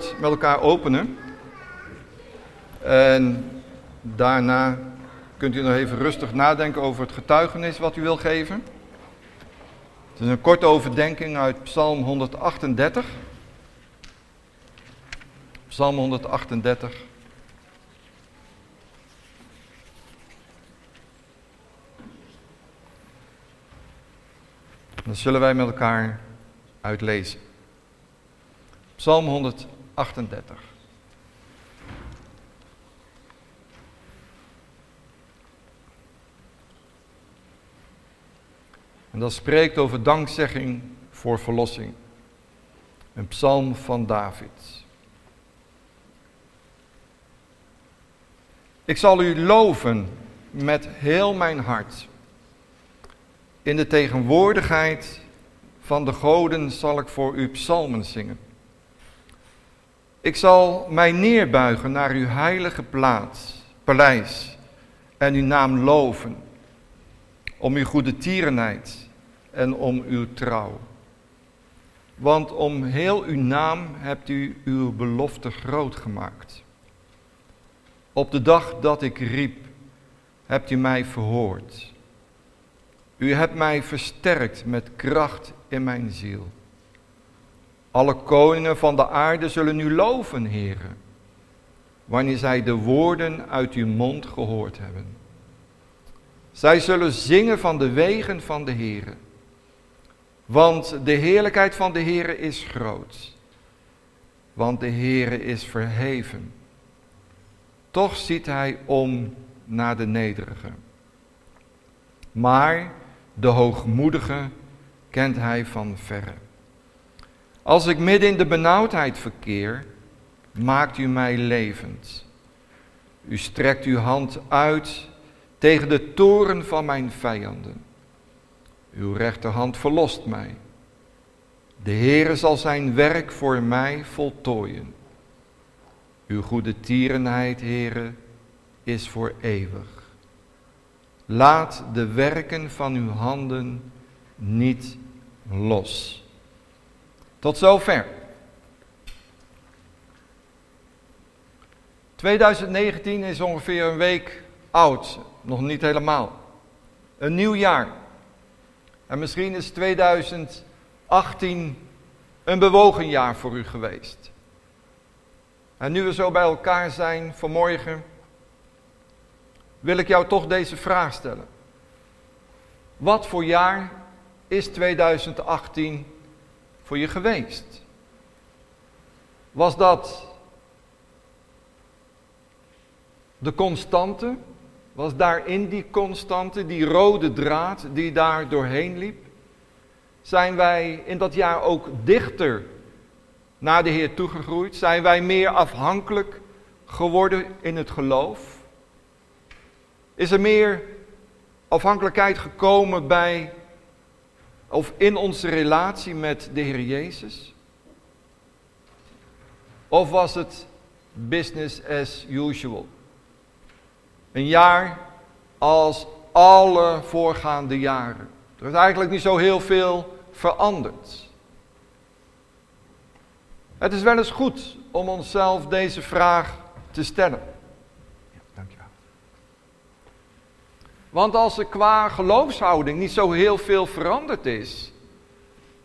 met elkaar openen. En daarna kunt u nog even rustig nadenken over het getuigenis wat u wil geven. Het is een korte overdenking uit Psalm 138. Psalm 138. Dan zullen wij met elkaar uitlezen. Psalm 138. En dat spreekt over dankzegging voor verlossing. Een psalm van David. Ik zal u loven met heel mijn hart. In de tegenwoordigheid van de goden zal ik voor u psalmen zingen. Ik zal mij neerbuigen naar uw heilige plaats, paleis, en uw naam loven, om uw goede tierenheid en om uw trouw. Want om heel uw naam hebt u uw belofte groot gemaakt. Op de dag dat ik riep, hebt u mij verhoord. U hebt mij versterkt met kracht in mijn ziel. Alle koningen van de aarde zullen u loven, heren, wanneer zij de woorden uit uw mond gehoord hebben. Zij zullen zingen van de wegen van de Heere, want de heerlijkheid van de Heere is groot, want de Heere is verheven. Toch ziet hij om naar de nederigen. Maar de hoogmoedige kent hij van verre. Als ik midden in de benauwdheid verkeer, maakt u mij levend. U strekt uw hand uit tegen de toren van mijn vijanden. Uw rechterhand verlost mij. De Heere zal zijn werk voor mij voltooien. Uw goede tierenheid, Heere, is voor eeuwig. Laat de werken van uw handen niet los. Tot zover. 2019 is ongeveer een week oud, nog niet helemaal. Een nieuw jaar. En misschien is 2018 een bewogen jaar voor u geweest. En nu we zo bij elkaar zijn vanmorgen, wil ik jou toch deze vraag stellen. Wat voor jaar is 2018 voor je geweest? Was dat de constante? Was daarin die constante, die rode draad die daar doorheen liep? Zijn wij in dat jaar ook dichter naar de Heer toegegroeid? Zijn wij meer afhankelijk geworden in het geloof? Is er meer afhankelijkheid gekomen bij of in onze relatie met de Heer Jezus? Of was het business as usual? Een jaar als alle voorgaande jaren. Er is eigenlijk niet zo heel veel veranderd. Het is wel eens goed om onszelf deze vraag te stellen. Want als er qua geloofshouding niet zo heel veel veranderd is,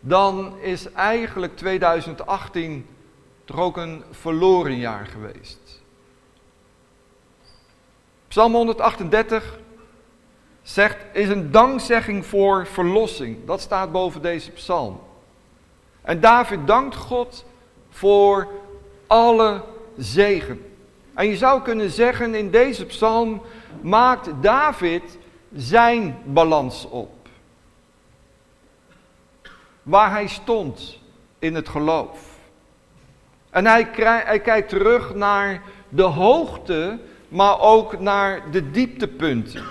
dan is eigenlijk 2018 toch ook een verloren jaar geweest. Psalm 138 zegt, is een dankzegging voor verlossing. Dat staat boven deze psalm. En David dankt God voor alle zegen. En je zou kunnen zeggen in deze psalm maakt David zijn balans op. Waar hij stond in het geloof. En hij, hij kijkt terug naar de hoogte, maar ook naar de dieptepunten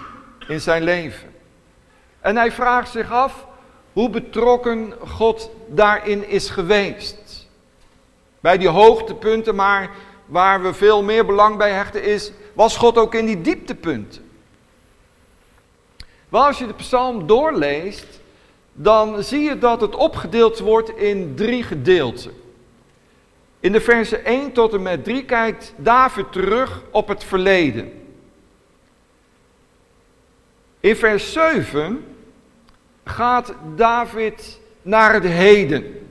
in zijn leven. En hij vraagt zich af hoe betrokken God daarin is geweest. Bij die hoogtepunten, maar waar we veel meer belang bij hechten is, was God ook in die dieptepunten. Maar als je de psalm In de versen 1 tot en met 3 kijkt David terug op het verleden. In vers 7 gaat David naar het heden.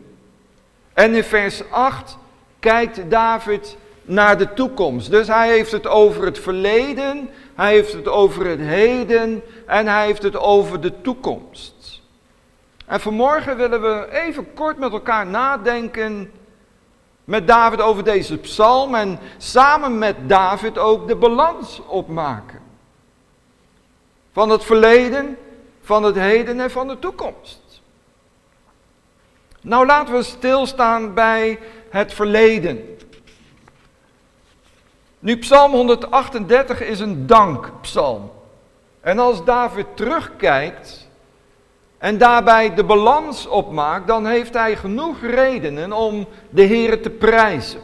En in vers 8 kijkt David naar de toekomst. Dus hij heeft het over het verleden, hij heeft het over het heden en hij heeft het over de toekomst. En vanmorgen willen we even kort met elkaar nadenken met David over deze psalm en samen met David ook de balans opmaken. Van het verleden, van het heden en van de toekomst. Nou laten we stilstaan bij het verleden. Nu, Psalm 138 is een dankpsalm. En als David terugkijkt en daarbij de balans opmaakt, dan heeft hij genoeg redenen om de Heer te prijzen.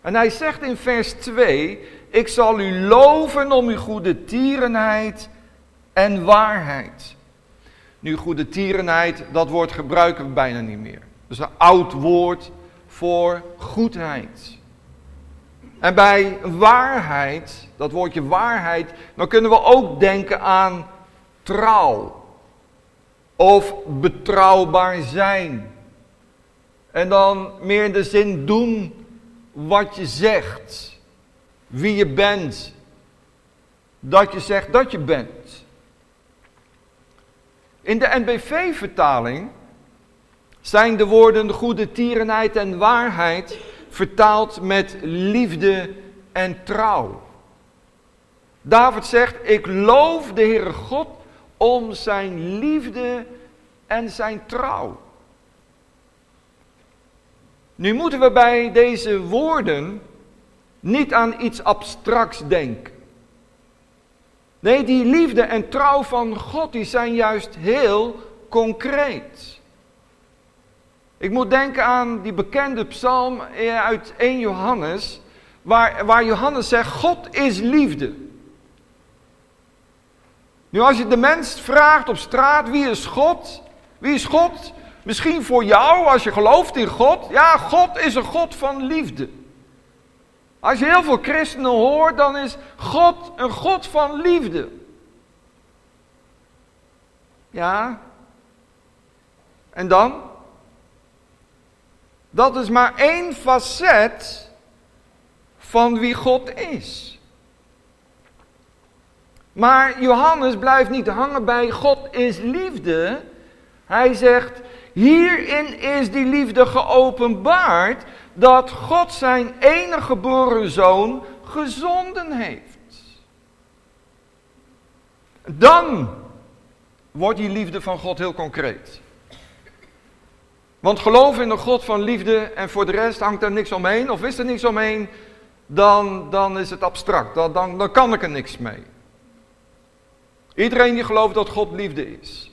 En hij zegt in vers 2, ik zal u loven om uw goede tierenheid en waarheid. Nu, goede tierenheid, dat woord gebruiken we bijna niet meer. Dat is een oud woord voor goedheid. En bij waarheid, dat woordje waarheid, dan kunnen we ook denken aan trouw. Of betrouwbaar zijn. En dan meer in de zin doen wat je zegt. Wie je bent. Dat je zegt dat je bent. In de NBV-vertaling zijn de woorden goede tierenheid en waarheid vertaald met liefde en trouw. David zegt, ik loof de Heere God om zijn liefde en zijn trouw. Nu moeten we bij deze woorden niet aan iets abstracts denken. Nee, die liefde en trouw van God, die zijn juist heel concreet. Ik moet denken aan die bekende psalm uit 1 Johannes, waar, waar Johannes zegt, God is liefde. Nu als je de mens vraagt op straat, wie is God? Wie is God? Misschien voor jou, als je gelooft in God. Ja, God is een God van liefde. Als je heel veel christenen hoort, dan is God een God van liefde. Ja. En dan? Dat is maar één facet van wie God is. Maar Johannes blijft niet hangen bij God is liefde. Hij zegt, hierin is die liefde geopenbaard dat God zijn enige geboren zoon gezonden heeft. Dan wordt die liefde van God heel concreet. Want geloof in een God van liefde en voor de rest hangt er niks omheen, of is er niks omheen, dan, dan is het abstract, dan, dan, dan kan ik er niks mee. Iedereen die gelooft dat God liefde is.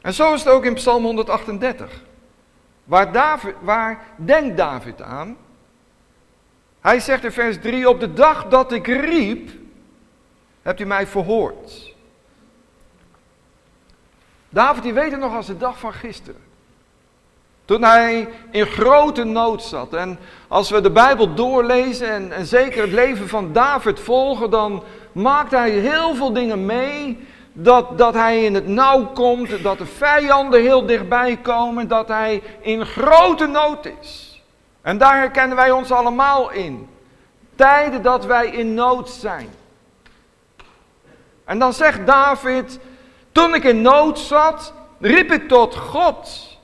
En zo is het ook in Psalm 138. Waar, David, waar denkt David aan? Hij zegt in vers 3, op de dag dat ik riep, hebt u mij verhoord. David die weet het nog als de dag van gisteren. Toen hij in grote nood zat. En als we de Bijbel doorlezen en, en zeker het leven van David volgen, dan maakt hij heel veel dingen mee. Dat, dat hij in het nauw komt, dat de vijanden heel dichtbij komen, dat hij in grote nood is. En daar herkennen wij ons allemaal in. Tijden dat wij in nood zijn. En dan zegt David, toen ik in nood zat, riep ik tot God.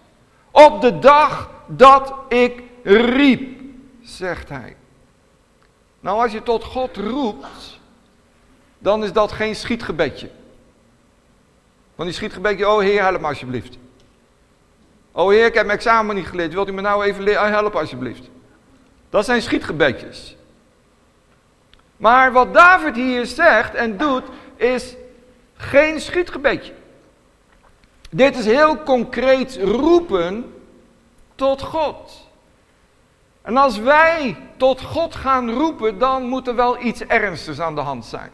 Op de dag dat ik riep, zegt hij. Nou, als je tot God roept, dan is dat geen schietgebedje. Want die schietgebedje, oh Heer, help me alsjeblieft. Oh Heer, ik heb mijn examen niet geleerd, wilt u me nou even helpen alsjeblieft? Dat zijn schietgebedjes. Maar wat David hier zegt en doet, is geen schietgebedje. Dit is heel concreet roepen tot God. En als wij tot God gaan roepen, dan moet er wel iets ernstigs aan de hand zijn.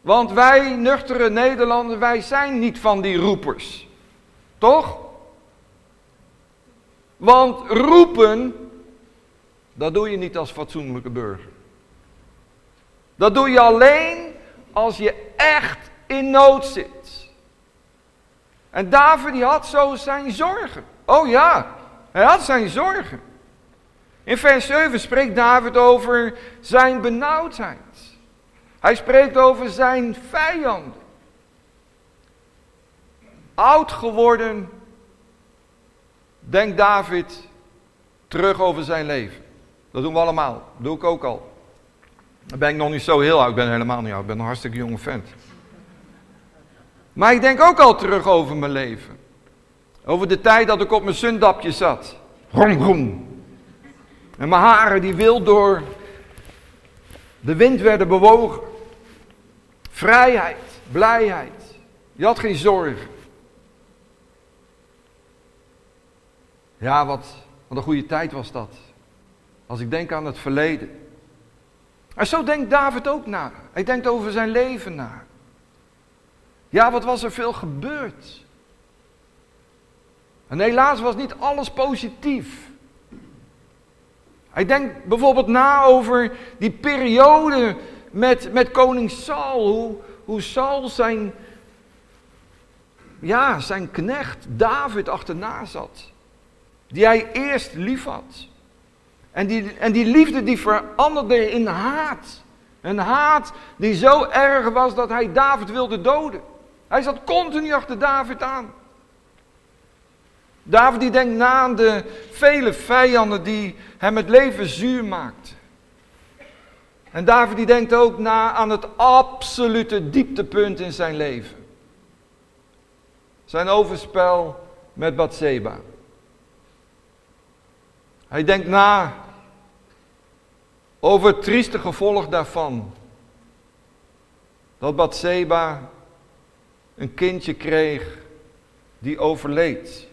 Want wij nuchtere Nederlanders, wij zijn niet van die roepers. Toch? Want roepen, dat doe je niet als fatsoenlijke burger. Dat doe je alleen als je echt in nood zit. En David die had zo zijn zorgen. Oh ja, hij had zijn zorgen. In vers 7 spreekt David over zijn benauwdheid. Hij spreekt over zijn vijanden. Oud geworden, denkt David terug over zijn leven. Dat doen we allemaal. Dat doe ik ook al. Dan ben ik nog niet zo heel oud. Ik ben helemaal niet oud. Ik ben een hartstikke jonge vent. Maar ik denk ook al terug over mijn leven. Over de tijd dat ik op mijn zundapje zat. Rom, rom. En mijn haren die wild door de wind werden bewogen. Vrijheid, blijheid. Je had geen zorgen. Ja, wat, wat een goede tijd was dat. Als ik denk aan het verleden. En zo denkt David ook na. Hij denkt over zijn leven na. Ja, wat was er veel gebeurd? En helaas was niet alles positief. Hij denkt bijvoorbeeld na over die periode met, met koning Saul. Hoe, Saul zijn, ja, zijn knecht David achterna zat. Die hij eerst lief had. En die, en die liefde die veranderde in haat. Een haat die zo erg was dat hij David wilde doden. Hij zat continu achter David aan. David die denkt na aan de vele vijanden die hem het leven zuur maakt. En David die denkt ook na aan het absolute dieptepunt in zijn leven. Zijn overspel met Bathseba. Hij denkt na over het trieste gevolg daarvan. Dat Bathseba een kindje kreeg die overleed.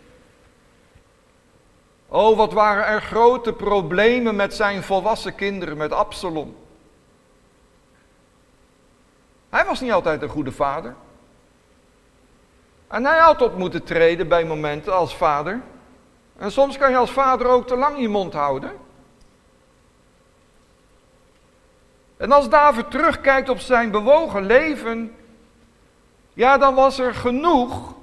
Oh, wat waren er grote problemen met zijn volwassen kinderen, met Absalom. Hij was niet altijd een goede vader. En hij had op moeten treden bij momenten als vader. En soms kan je als vader ook te lang je mond houden. En als David terugkijkt op zijn bewogen leven, ja, dan was er genoeg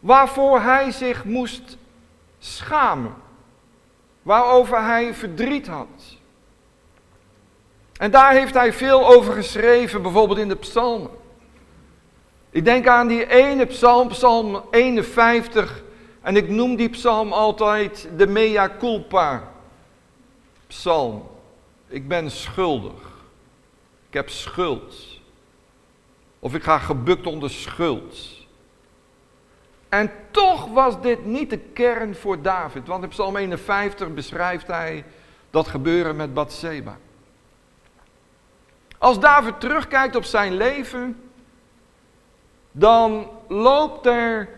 waarvoor hij zich moest schamen. Waarover hij verdriet had. En daar heeft hij veel over geschreven, bijvoorbeeld in de psalmen. Ik denk aan die ene psalm, psalm 51. En ik noem die psalm altijd de mea culpa psalm. Ik ben schuldig. Ik heb schuld. Of ik ga gebukt onder schuld. En toch was dit niet de kern voor David. Want in Psalm 51 beschrijft hij dat gebeuren met Bathseba. Als David terugkijkt op zijn leven, dan loopt er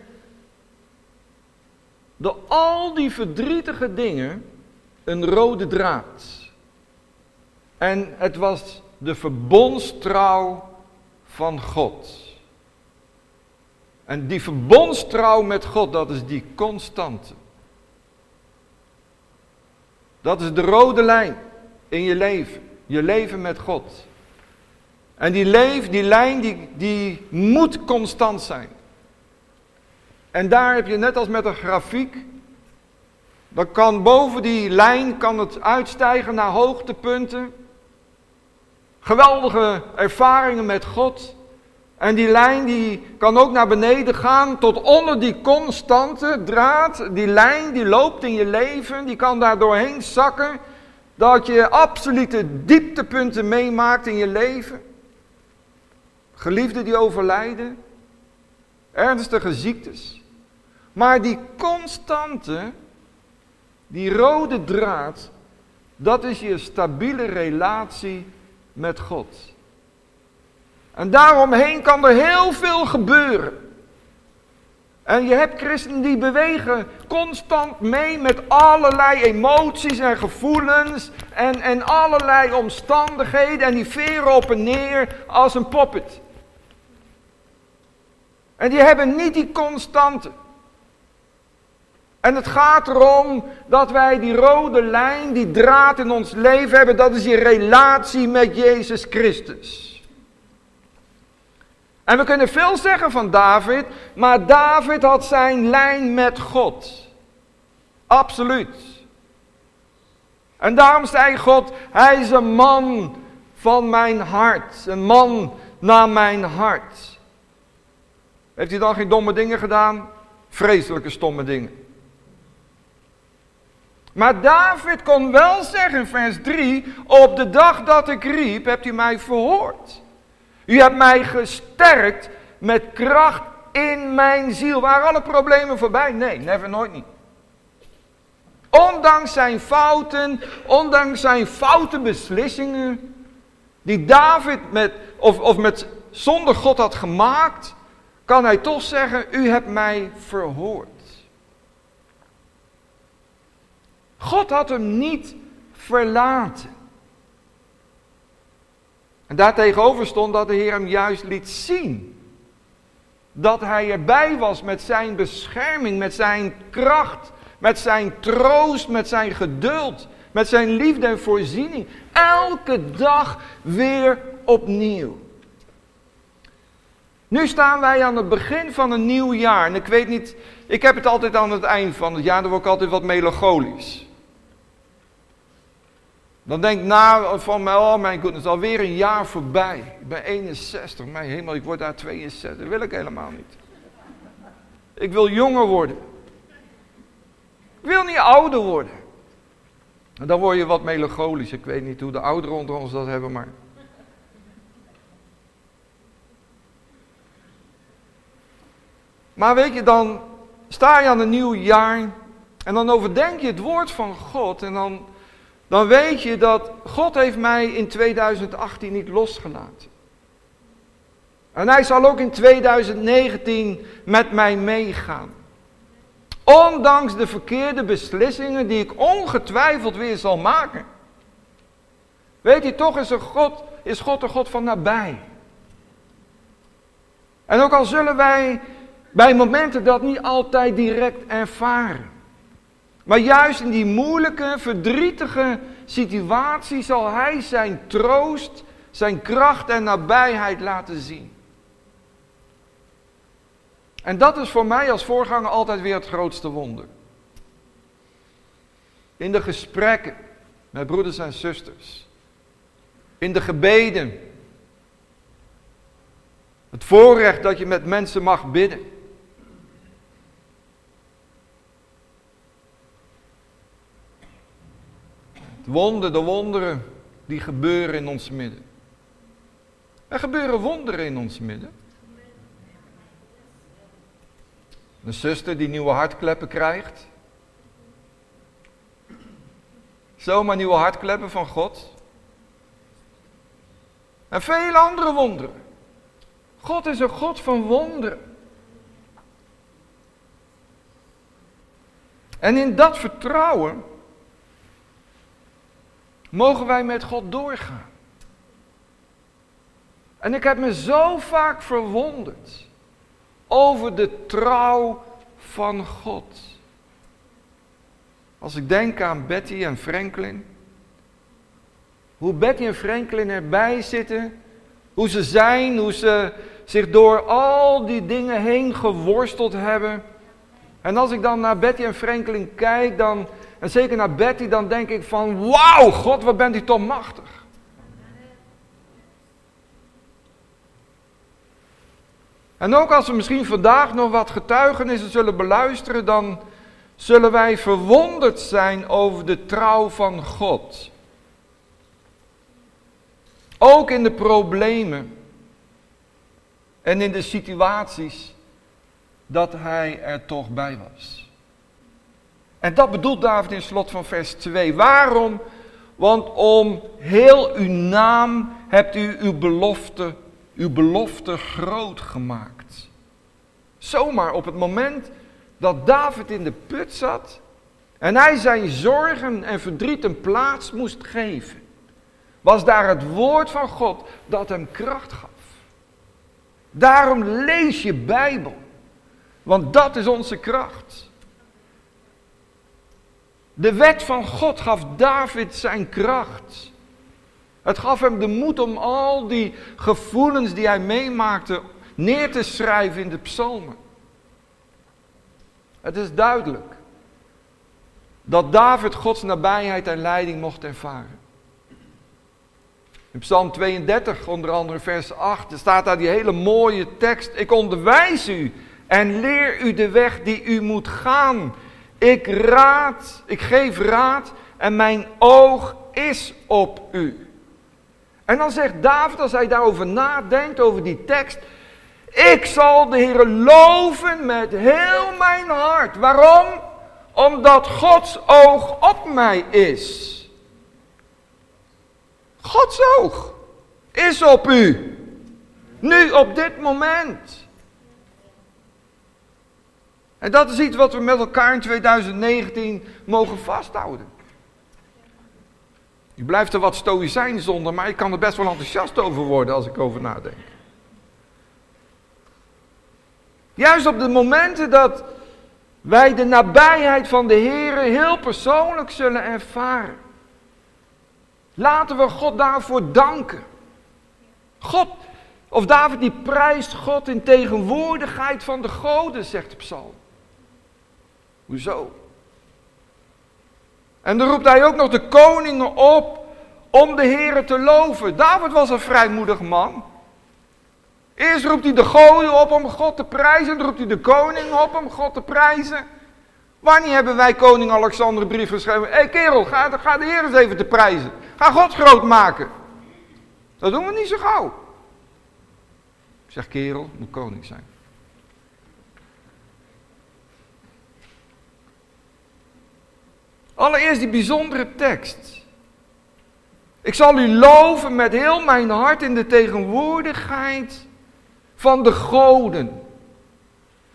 door al die verdrietige dingen een rode draad. En het was de verbondstrouw van God. En die verbondstrouw met God, dat is die constante. Dat is de rode lijn in je leven. Je leven met God. En die, leef, die lijn die, die moet constant zijn. En daar heb je net als met een grafiek. Dan kan boven die lijn kan het uitstijgen naar hoogtepunten. Geweldige ervaringen met God. En die lijn die kan ook naar beneden gaan tot onder die constante draad. Die lijn die loopt in je leven, die kan daar doorheen zakken. Dat je absolute dieptepunten meemaakt in je leven. Geliefden die overlijden. Ernstige ziektes. Maar die constante, die rode draad, dat is je stabiele relatie met God. En daaromheen kan er heel veel gebeuren. En je hebt christenen die bewegen constant mee met allerlei emoties en gevoelens en, en allerlei omstandigheden en die veren op en neer als een poppet. En die hebben niet die constante. En het gaat erom dat wij die rode lijn, die draad in ons leven hebben, dat is die relatie met Jezus Christus. En we kunnen veel zeggen van David, maar David had zijn lijn met God. Absoluut. En daarom zei God, hij is een man van mijn hart, een man naar mijn hart. Heeft hij dan geen domme dingen gedaan? Vreselijke stomme dingen. Maar David kon wel zeggen vers 3, op de dag dat ik riep, hebt u mij verhoord. U hebt mij gesterkt met kracht in mijn ziel. Waren alle problemen voorbij? Nee, never, nooit niet. Ondanks zijn fouten, ondanks zijn foute beslissingen, die David met, of, of met zonder God had gemaakt, kan hij toch zeggen, u hebt mij verhoord. God had hem niet verlaten. En daartegenover stond dat de Heer hem juist liet zien. Dat hij erbij was met zijn bescherming, met zijn kracht, met zijn troost, met zijn geduld, met zijn liefde en voorziening. Elke dag weer opnieuw. Nu staan wij aan het begin van een nieuw jaar. En ik weet niet, ik heb het altijd aan het eind van het jaar, dan word ik altijd wat melancholisch. Dan denk na van, oh mijn goodness, alweer een jaar voorbij. Ik ben 61, mijn hemel, ik word daar 62. Dat wil ik helemaal niet. Ik wil jonger worden. Ik wil niet ouder worden. En dan word je wat melancholisch. Ik weet niet hoe de ouderen onder ons dat hebben, maar... Maar weet je, dan sta je aan een nieuw jaar en dan overdenk je het woord van God en dan dan weet je dat God heeft mij in 2018 niet losgelaten. En hij zal ook in 2019 met mij meegaan. Ondanks de verkeerde beslissingen die ik ongetwijfeld weer zal maken. Weet je, toch is, er God, is God een God van nabij. En ook al zullen wij bij momenten dat niet altijd direct ervaren. Maar juist in die moeilijke, verdrietige situatie zal Hij zijn troost, zijn kracht en nabijheid laten zien. En dat is voor mij als voorganger altijd weer het grootste wonder. In de gesprekken met broeders en zusters. In de gebeden. Het voorrecht dat je met mensen mag bidden. Wonder, de wonderen die gebeuren in ons midden. Er gebeuren wonderen in ons midden. Een zuster die nieuwe hartkleppen krijgt. Zomaar nieuwe hartkleppen van God. En vele andere wonderen. God is een God van wonderen. En in dat vertrouwen mogen wij met God doorgaan. En ik heb me zo vaak verwonderd over de trouw van God. Als ik denk aan Betty en Franklin. Hoe Betty en Franklin erbij zitten. Hoe ze zijn, hoe ze zich door al die dingen heen geworsteld hebben. En als ik dan naar Betty en Franklin kijk, dan en zeker naar Betty, dan denk ik van, wauw, God, wat bent u toch machtig. En ook als we misschien vandaag nog wat getuigenissen zullen beluisteren, dan zullen wij verwonderd zijn over de trouw van God. Ook in de problemen en in de situaties dat hij er toch bij was. En dat bedoelt David in slot van vers 2. Waarom? Want om heel uw naam hebt u uw belofte, uw belofte groot gemaakt. Zomaar op het moment dat David in de put zat en hij zijn zorgen en verdriet een plaats moest geven, was daar het woord van God dat hem kracht gaf. Daarom lees je Bijbel, want dat is onze kracht. De wet van God gaf David zijn kracht. Het gaf hem de moed om al die gevoelens die hij meemaakte neer te schrijven in de psalmen. Het is duidelijk dat David Gods nabijheid en leiding mocht ervaren. In Psalm 32, onder andere vers 8, er staat daar die hele mooie tekst. Ik onderwijs u en leer u de weg die u moet gaan. Ik raad, ik geef raad en mijn oog is op u. En dan zegt David, als hij daarover nadenkt, over die tekst. Ik zal de Heer loven met heel mijn hart. Waarom? Omdat Gods oog op mij is. Gods oog is op u. Nu, op dit moment. En dat is iets wat we met elkaar in 2019 mogen vasthouden. Ik blijf er wat stoïcijn zonder, maar ik kan er best wel enthousiast over worden als ik over nadenk. Juist op de momenten dat wij de nabijheid van de Heer heel persoonlijk zullen ervaren. Laten we God daarvoor danken. God, of David die prijst God in tegenwoordigheid van de goden, zegt de psalm. Hoezo? En dan roept hij ook nog de koningen op om de Heeren te loven. David was een vrijmoedig man. Eerst roept hij de goden op om God te prijzen. Dan roept hij de koning op om God te prijzen. Wanneer hebben wij koning Alexander een brief geschreven? Hé hey kerel, ga, ga de Heer eens even te prijzen. Ga God groot maken. Dat doen we niet zo gauw. Zeg kerel, moet koning zijn. Allereerst die bijzondere tekst. Ik zal u loven met heel mijn hart in de tegenwoordigheid van de goden.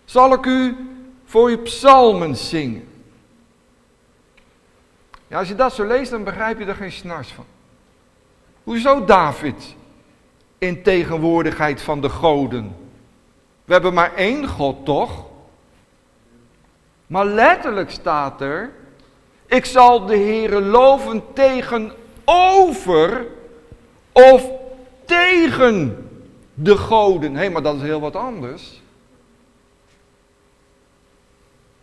Zal ik u voor uw psalmen zingen. Ja, als je dat zo leest, dan begrijp je er geen snars van. Hoezo David in tegenwoordigheid van de goden? We hebben maar één God, toch? Maar letterlijk staat er, ik zal de Heere loven tegenover of tegen de goden. Hé, maar dat is heel wat anders.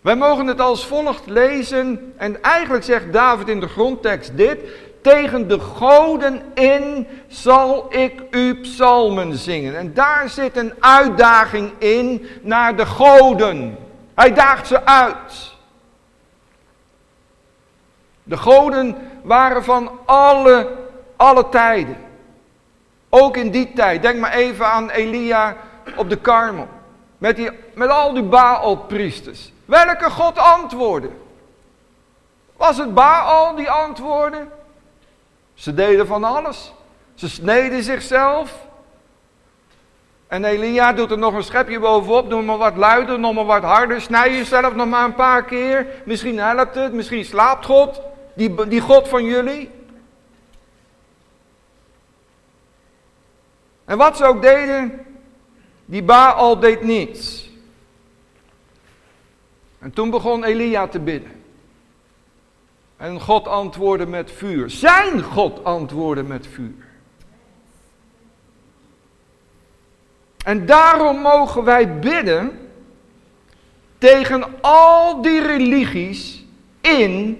Wij mogen het als volgt lezen en eigenlijk zegt David in de grondtekst dit. Tegen de goden in zal ik u psalmen zingen. En daar zit een uitdaging in naar de goden. Hij daagt ze uit. De goden waren van alle, alle tijden. Ook in die tijd. Denk maar even aan Elia op de Karmel. Met, die, met al die Baal-priesters. Welke God antwoordde? Was het Baal die antwoordde? Ze deden van alles. Ze sneden zichzelf. En Elia doet er nog een schepje bovenop. Doe maar wat luider, nog maar wat harder. Snij jezelf nog maar een paar keer. Misschien helpt het, misschien slaapt God. Die, die God van jullie. En wat ze ook deden, die Baal deed niets. En toen begon Elia te bidden. En God antwoordde met vuur. Zijn God antwoordde met vuur. En daarom mogen wij bidden tegen al die religies in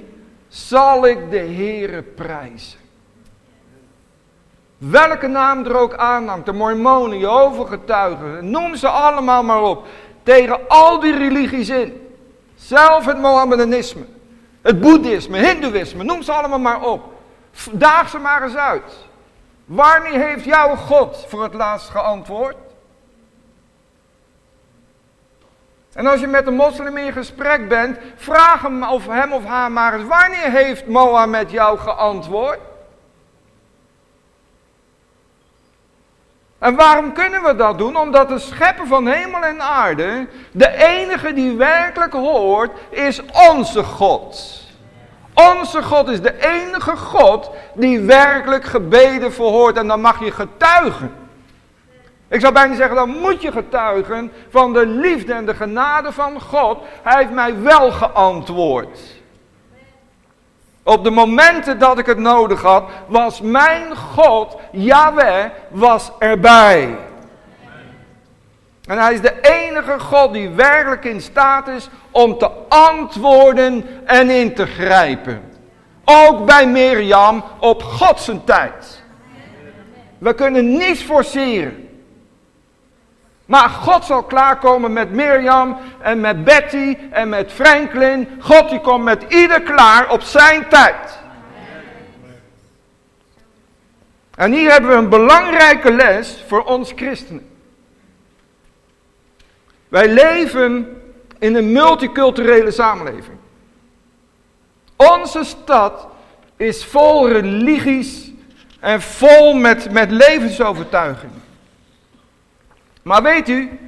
zal ik de Heere prijzen. Welke naam er ook aanhangt, de Mormonen, Jehovah-getuigen, noem ze allemaal maar op. Tegen al die religies in. Zelf het Mohammedanisme, het Boeddhisme, Hindoeïsme, noem ze allemaal maar op. Daag ze maar eens uit. Wanneer heeft jouw God voor het laatst geantwoord? En als je met een moslim in gesprek bent, vraag hem of hem of haar maar eens, wanneer heeft Mohammed jou geantwoord? En waarom kunnen we dat doen? Omdat de schepper van hemel en aarde, de enige die werkelijk hoort, is onze God. Onze God is de enige God die werkelijk gebeden verhoort en dan mag je getuigen. Ik zou bijna zeggen, dan moet je getuigen van de liefde en de genade van God. Hij heeft mij wel geantwoord. Op de momenten dat ik het nodig had, was mijn God, Yahweh, was erbij. En hij is de enige God die werkelijk in staat is om te antwoorden en in te grijpen. Ook bij Mirjam op Gods tijd. We kunnen niets forceren. Maar God zal klaarkomen met Mirjam en met Betty en met Franklin. God die komt met ieder klaar op zijn tijd. En hier hebben we een belangrijke les voor ons christenen. Wij leven in een multiculturele samenleving. Onze stad is vol religies en vol met, met levensovertuiging. Maar weet u,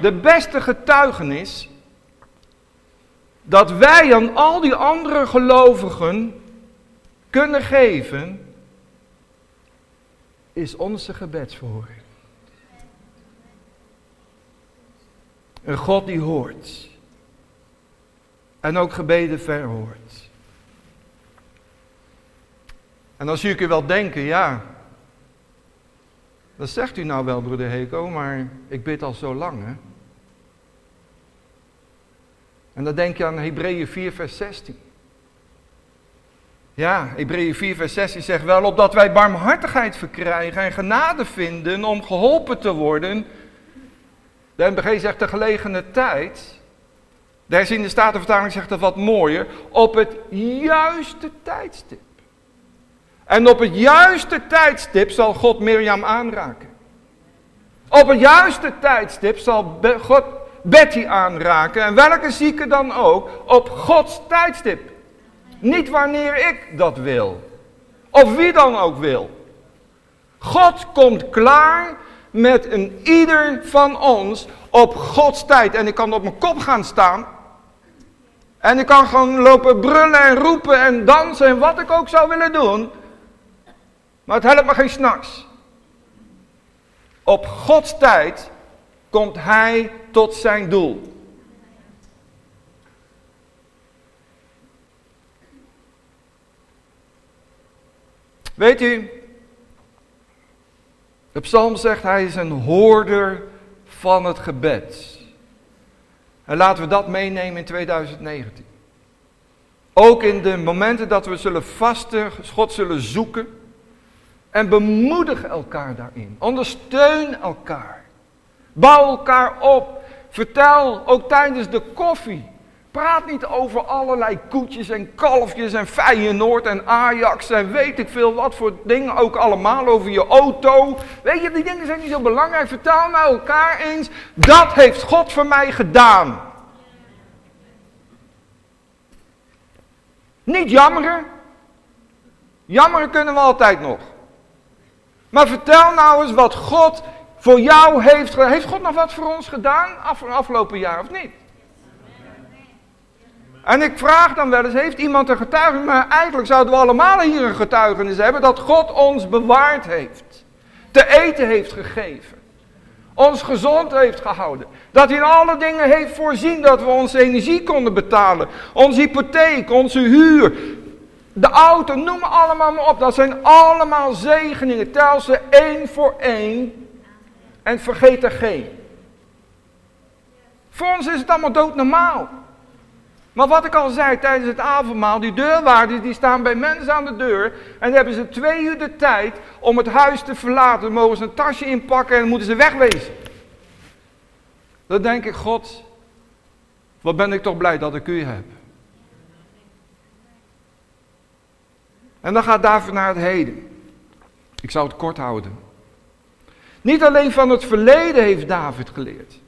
de beste getuigenis dat wij aan al die andere gelovigen kunnen geven, is onze gebedsverhoring. Een God die hoort. En ook gebeden verhoort. En dan zie ik u wel denken, ja, dat zegt u nou wel, broeder Heko, maar ik bid al zo lang, hè. En dan denk je aan Hebreeën 4, vers 16. Ja, Hebreeën 4, vers 16 zegt wel, opdat wij barmhartigheid verkrijgen en genade vinden om geholpen te worden de NBG zegt de gelegene tijd. De herziende statenvertaling zegt dat wat mooier. Op het juiste tijdstip. En op het juiste tijdstip zal God Mirjam aanraken. Op het juiste tijdstip zal God Betty aanraken. En welke zieke dan ook. Op Gods tijdstip. Niet wanneer ik dat wil. Of wie dan ook wil. God komt klaar met een ieder van ons op Gods tijd. En ik kan op mijn kop gaan staan. En ik kan gewoon lopen brullen en roepen en dansen en wat ik ook zou willen doen. Maar het helpt me geen s'nachts. Op Gods tijd komt hij tot zijn doel. Weet u, de psalm zegt hij is een hoorder van het gebed. En laten we dat meenemen in 2019. Ook in de momenten dat we zullen vasten, God zullen zoeken. En bemoedig elkaar daarin. Ondersteun elkaar. Bouw elkaar op. Vertel ook tijdens de koffie. Praat niet over allerlei koetjes en kalfjes en Feyenoord en Ajax en weet ik veel wat voor dingen ook allemaal over je auto. Weet je, die dingen zijn niet zo belangrijk. Vertel nou elkaar eens, dat heeft God voor mij gedaan. Niet jammeren. Jammeren kunnen we altijd nog. Maar vertel nou eens wat God voor jou heeft gedaan. Heeft God nog wat voor ons gedaan afgelopen jaar of niet? En ik vraag dan wel eens, heeft iemand een getuigenis? Maar eigenlijk zouden we allemaal hier een getuigenis hebben dat God ons bewaard heeft. Te eten heeft gegeven. Ons gezond heeft gehouden. Dat hij in alle dingen heeft voorzien dat we onze energie konden betalen. Onze hypotheek, onze huur, de auto, noem allemaal maar op. Dat zijn allemaal zegeningen. Tel ze één voor één en vergeet er geen. Voor ons is het allemaal doodnormaal. Maar wat ik al zei tijdens het avondmaal, die deurwaarders die staan bij mensen aan de deur en hebben ze twee uur de tijd om het huis te verlaten. Dan mogen ze een tasje inpakken en moeten ze wegwezen. Dan denk ik, God, wat ben ik toch blij dat ik u heb. En dan gaat David naar het heden. Ik zou het kort houden. Niet alleen van het verleden heeft David geleerd.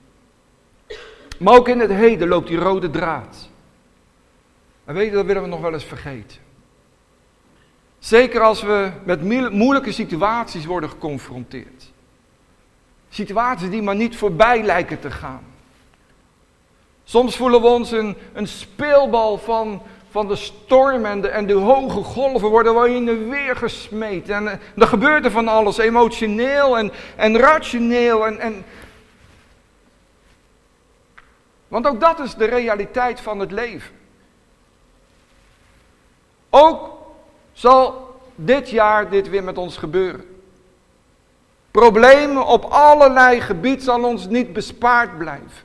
Maar ook in het heden loopt die rode draad. En weet je, dat willen we nog wel eens vergeten. Zeker als we met moeilijke situaties worden geconfronteerd. Situaties die maar niet voorbij lijken te gaan. Soms voelen we ons een, een speelbal van, van de storm en de, hoge golven worden we in de weer gesmeed. En uh, er gebeurt er van alles, emotioneel en, en rationeel. En, en... Want ook dat is de realiteit van het leven. Ook zal dit jaar dit weer met ons gebeuren. Problemen op allerlei gebieden zal ons niet bespaard blijven.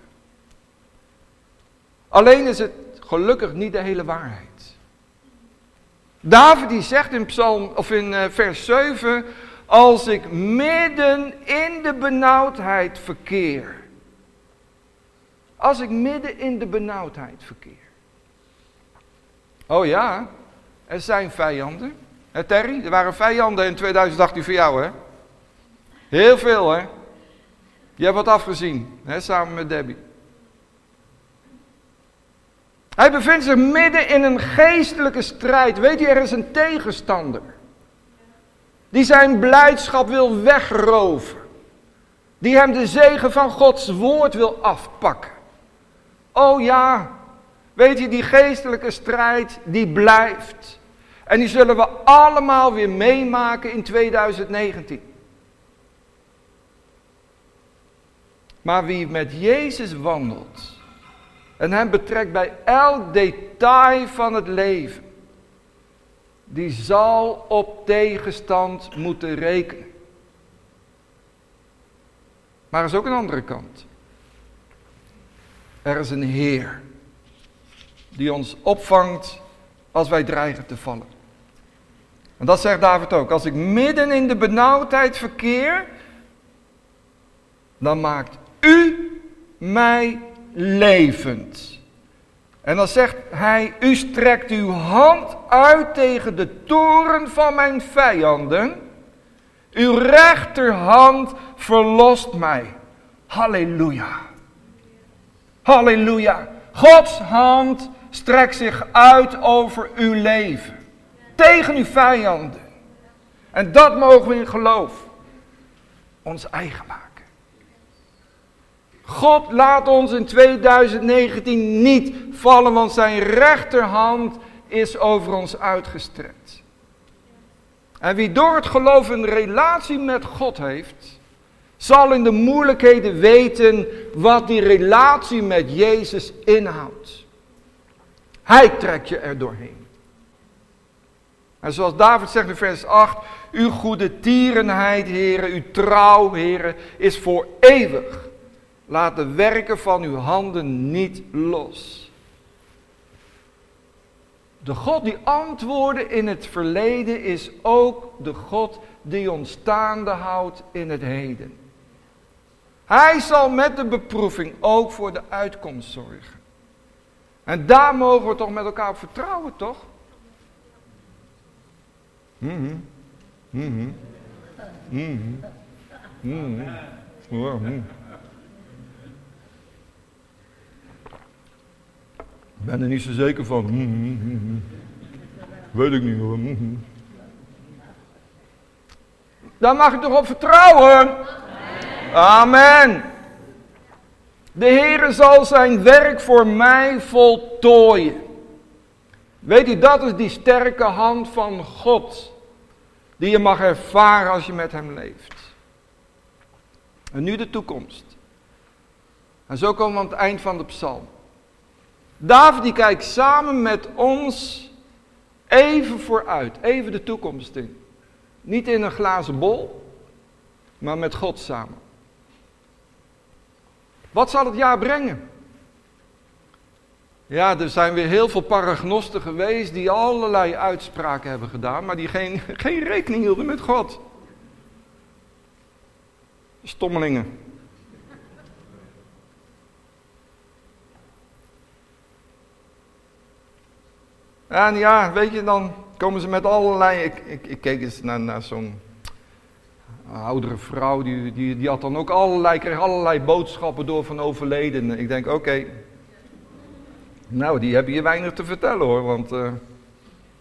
Alleen is het gelukkig niet de hele waarheid. David die zegt in Psalm of in eh, vers 7: Als ik midden in de benauwdheid verkeer. Als ik midden in de benauwdheid verkeer. Oh ja, er zijn vijanden. Hè Terry, er waren vijanden in 2018 voor jou hè. Heel veel hè. Je hebt wat afgezien, hè, samen met Debbie. Hij bevindt zich midden in een geestelijke strijd. Weet je, er is een tegenstander. Die zijn blijdschap wil wegroven. Die hem de zegen van Gods woord wil afpakken. Oh ja, weet je, die geestelijke strijd, die blijft. En die zullen we allemaal weer meemaken in 2019. Maar wie met Jezus wandelt, en hem betrekt bij elk detail van het leven. Die zal op tegenstand moeten rekenen. Maar er is ook een andere kant. Er is een Heer die ons opvangt als wij dreigen te vallen. En dat zegt David ook. Als ik midden in de benauwdheid verkeer, dan maakt u mij levend. En dan zegt hij, u strekt uw hand uit tegen de toren van mijn vijanden. Uw rechterhand verlost mij. Halleluja. Halleluja. Gods hand strekt zich uit over uw leven. Tegen uw vijanden. En dat mogen we in geloof ons eigen maken. God laat ons in 2019 niet vallen, want zijn rechterhand is over ons uitgestrekt. En wie door het geloof een relatie met God heeft, zal in de moeilijkheden weten wat die relatie met Jezus inhoudt. Hij trekt je er doorheen. En zoals David zegt in vers 8, uw goede tierenheid, heren, uw trouw, heren, is voor eeuwig. Laat de werken van uw handen niet los. De God die antwoordde in het verleden is ook de God die ons staande houdt in het heden. Hij zal met de beproeving ook voor de uitkomst zorgen. En daar mogen we toch met elkaar op vertrouwen, toch? Mhm. Mhm. Mhm. Mhm. Ik ben er niet zo zeker van. Hm, hm, hm, Weet ik niet hoor. Daar mag ik toch op vertrouwen? Amen. De Heere zal zijn werk voor mij voltooien. Weet u, dat is die sterke hand van God. Die je mag ervaren als je met hem leeft. En nu de toekomst. En zo komen we aan het eind van de psalm. David die kijkt samen met ons even vooruit, even de toekomst in. Niet in een glazen bol, maar met God samen. Wat zal het jaar brengen? Ja, er zijn weer heel veel paragnosten geweest die allerlei uitspraken hebben gedaan, maar die geen, geen rekening hielden met God. Stommelingen. En ja, weet je, dan komen ze met allerlei. Ik, ik, ik keek eens naar, naar zo'n oudere vrouw, die, die, die had dan ook allerlei, allerlei boodschappen door van overledenen. Ik denk, oké, nou, die hebben hier weinig te vertellen hoor, want uh,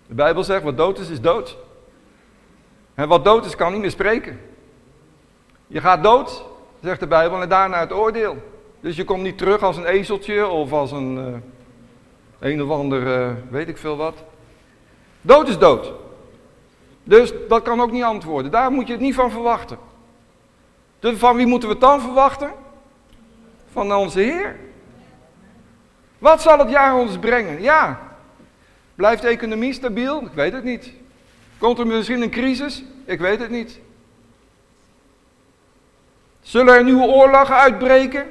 de Bijbel zegt, wat dood is, is dood. En wat dood is, kan niet meer spreken. Je gaat dood zegt de Bijbel, en daarna het oordeel. Dus je komt niet terug als een ezeltje of als een, uh, een of ander, uh, weet ik veel wat. Dood is dood. Dus dat kan ook niet antwoorden. Daar moet je het niet van verwachten. Dus van wie moeten we het dan verwachten? Van onze Heer. Wat zal het jaar ons brengen? Ja. Blijft de economie stabiel? Ik weet het niet. Komt er misschien een crisis? Ik weet het niet. Zullen er nieuwe oorlogen uitbreken?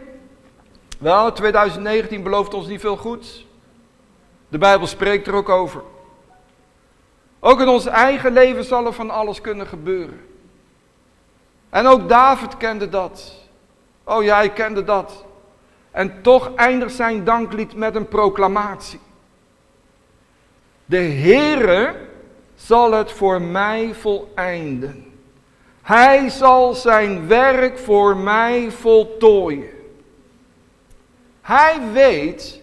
Wel, 2019 belooft ons niet veel goeds. De Bijbel spreekt er ook over. Ook in ons eigen leven zal er van alles kunnen gebeuren. En ook David kende dat. Oh ja, hij kende dat. En toch eindigt zijn danklied met een proclamatie. De Heere zal het voor mij voleinden. Hij zal zijn werk voor mij voltooien. Hij weet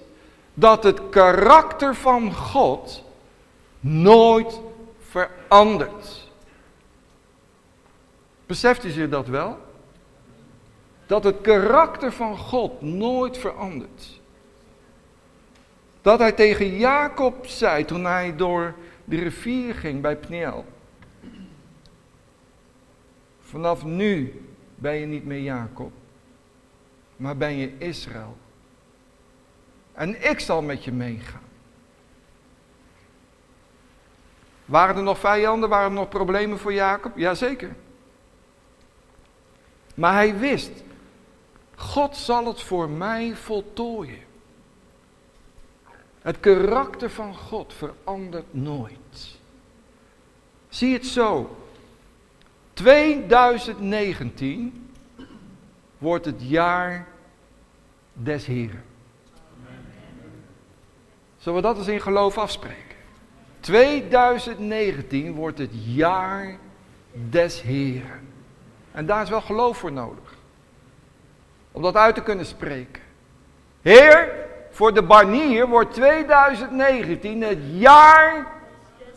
dat het karakter van God nooit verandert. Beseft u zich dat wel? Dat het karakter van God nooit verandert. Dat hij tegen Jacob zei toen hij door de rivier ging bij Pniel. Vanaf nu ben je niet meer Jacob, maar ben je Israël. En ik zal met je meegaan. Waren er nog vijanden? Waren er nog problemen voor Jacob? Jazeker. Maar hij wist, God zal het voor mij voltooien. Het karakter van God verandert nooit. Zie het zo. 2019 wordt het jaar des Heren. Zullen we dat eens in geloof afspreken? 2019 wordt het jaar des Heren. En daar is wel geloof voor nodig. Om dat uit te kunnen spreken. Heer, voor de barnier wordt 2019 het jaar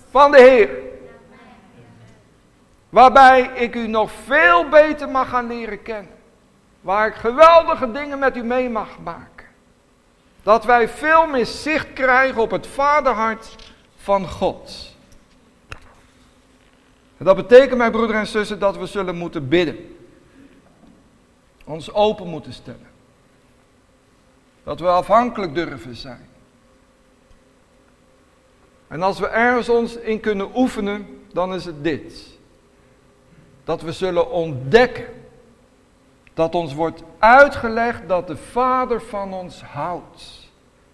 van de Heer. Waarbij ik u nog veel beter mag gaan leren kennen. Waar ik geweldige dingen met u mee mag maken. Dat wij veel meer zicht krijgen op het vaderhart van God. En dat betekent, mijn broeder en zussen, dat we zullen moeten bidden. Ons open moeten stellen. Dat we afhankelijk durven zijn. En als we ergens ons in kunnen oefenen, dan is het dit. Dat we zullen ontdekken dat ons wordt uitgelegd dat de Vader van ons houdt.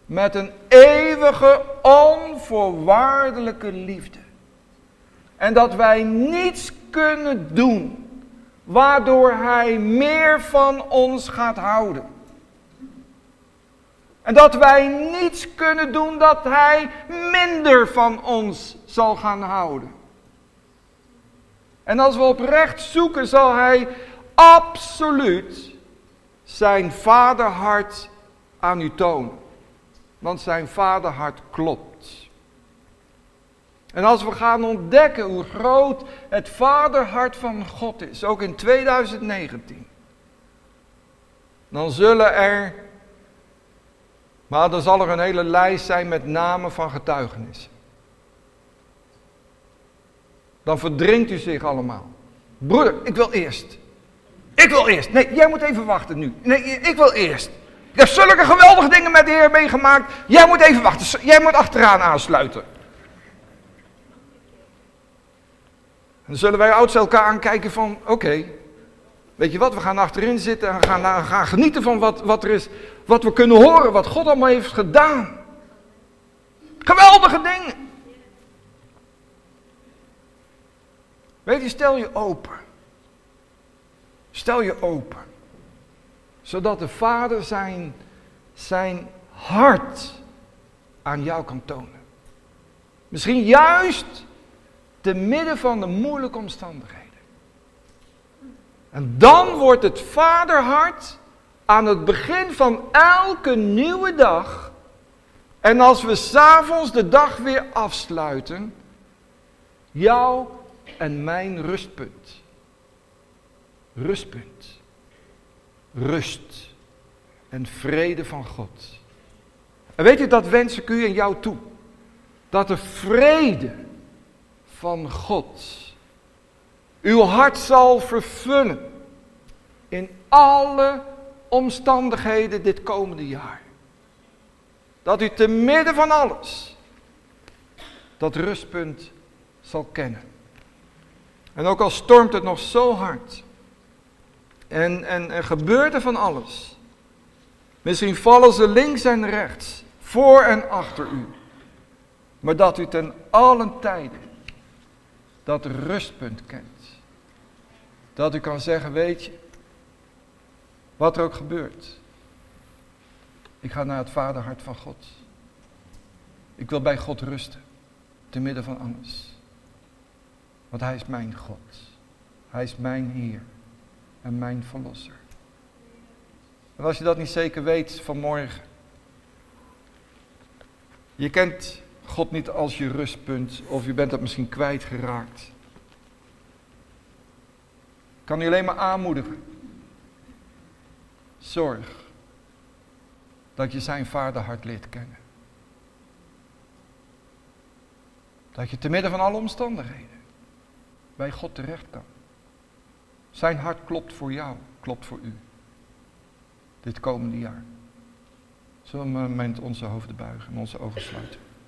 Met een eeuwige, onvoorwaardelijke liefde. En dat wij niets kunnen doen waardoor Hij meer van ons gaat houden. En dat wij niets kunnen doen dat Hij minder van ons zal gaan houden. En als we oprecht zoeken, zal Hij absoluut zijn vaderhart aan u tonen. Want zijn vaderhart klopt. En als we gaan ontdekken hoe groot het vaderhart van God is, ook in 2019, dan zullen er, maar dan zal er een hele lijst zijn met namen van getuigenissen. Dan verdrinkt u zich allemaal. Broeder, ik wil eerst. Ik wil eerst. Nee, jij moet even wachten nu. Nee, ik wil eerst. Ik heb zulke geweldige dingen met de Heer meegemaakt. Jij moet even wachten. Jij moet achteraan aansluiten. En dan zullen wij ouders elkaar aankijken van, oké, weet je wat, we gaan achterin zitten en gaan, gaan genieten van wat, wat er is, wat we kunnen horen, wat God allemaal heeft gedaan. Geweldige dingen. Weet je, stel je open. Stel je open zodat de Vader zijn, zijn hart aan jou kan tonen. Misschien juist te midden van de moeilijke omstandigheden. En dan wordt het vaderhart aan het begin van elke nieuwe dag. En als we s'avonds de dag weer afsluiten, jouw en mijn rustpunt. Rustpunt. rust en vrede van God. En weet je, dat wens ik u en jou toe. Dat de vrede van God uw hart zal vervullen in alle omstandigheden dit komende jaar. Dat u te midden van alles dat rustpunt zal kennen. En ook al stormt het nog zo hard. En, en er gebeurt er van alles. Misschien vallen ze links en rechts, voor en achter u. Maar dat u ten allen tijden dat rustpunt kent. Dat u kan zeggen, weet je, wat er ook gebeurt. Ik ga naar het vaderhart van God. Ik wil bij God rusten, te midden van alles. Want Hij is mijn God. Hij is mijn Heer en mijn Verlosser. En als je dat niet zeker weet vanmorgen. Je kent God niet als je rustpunt of je bent dat misschien kwijtgeraakt. Kan je alleen maar aanmoedigen. Zorg dat je zijn vaderhart leert kennen. Dat je te midden van alle omstandigheden bij God terecht kan. Zijn hart klopt voor jou, klopt voor u. Dit komende jaar. Zullen we een moment onze hoofden buigen en onze ogen sluiten?